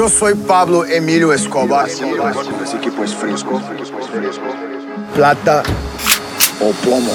Eu sou Pablo Emílio Escobar. Escobar. Plata ou plomo.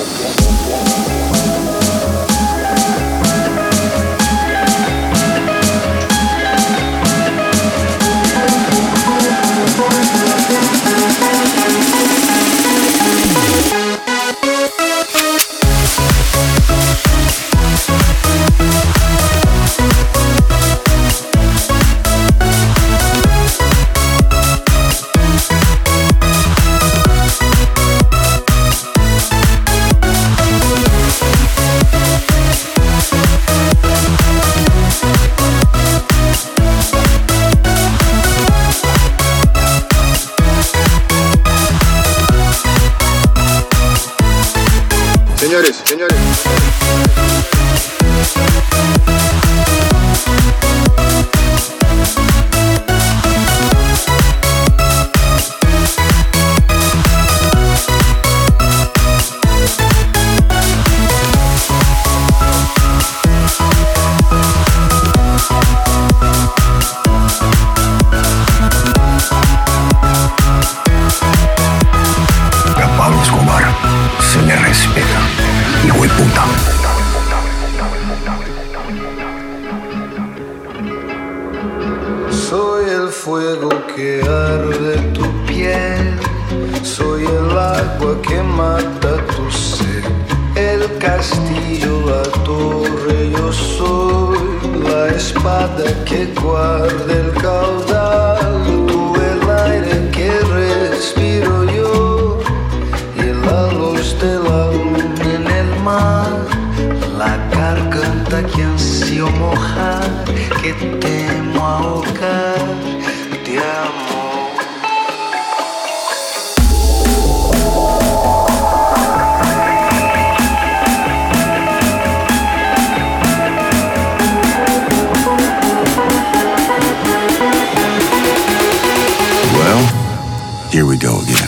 Señores, señores. Hijo puta. Soy el fuego que arde tu piel, soy el agua que mata tu sed, el castillo, la torre, yo soy la espada que guarda el caudal, mojar, que temo ahogar, te amo. Well, here we go again.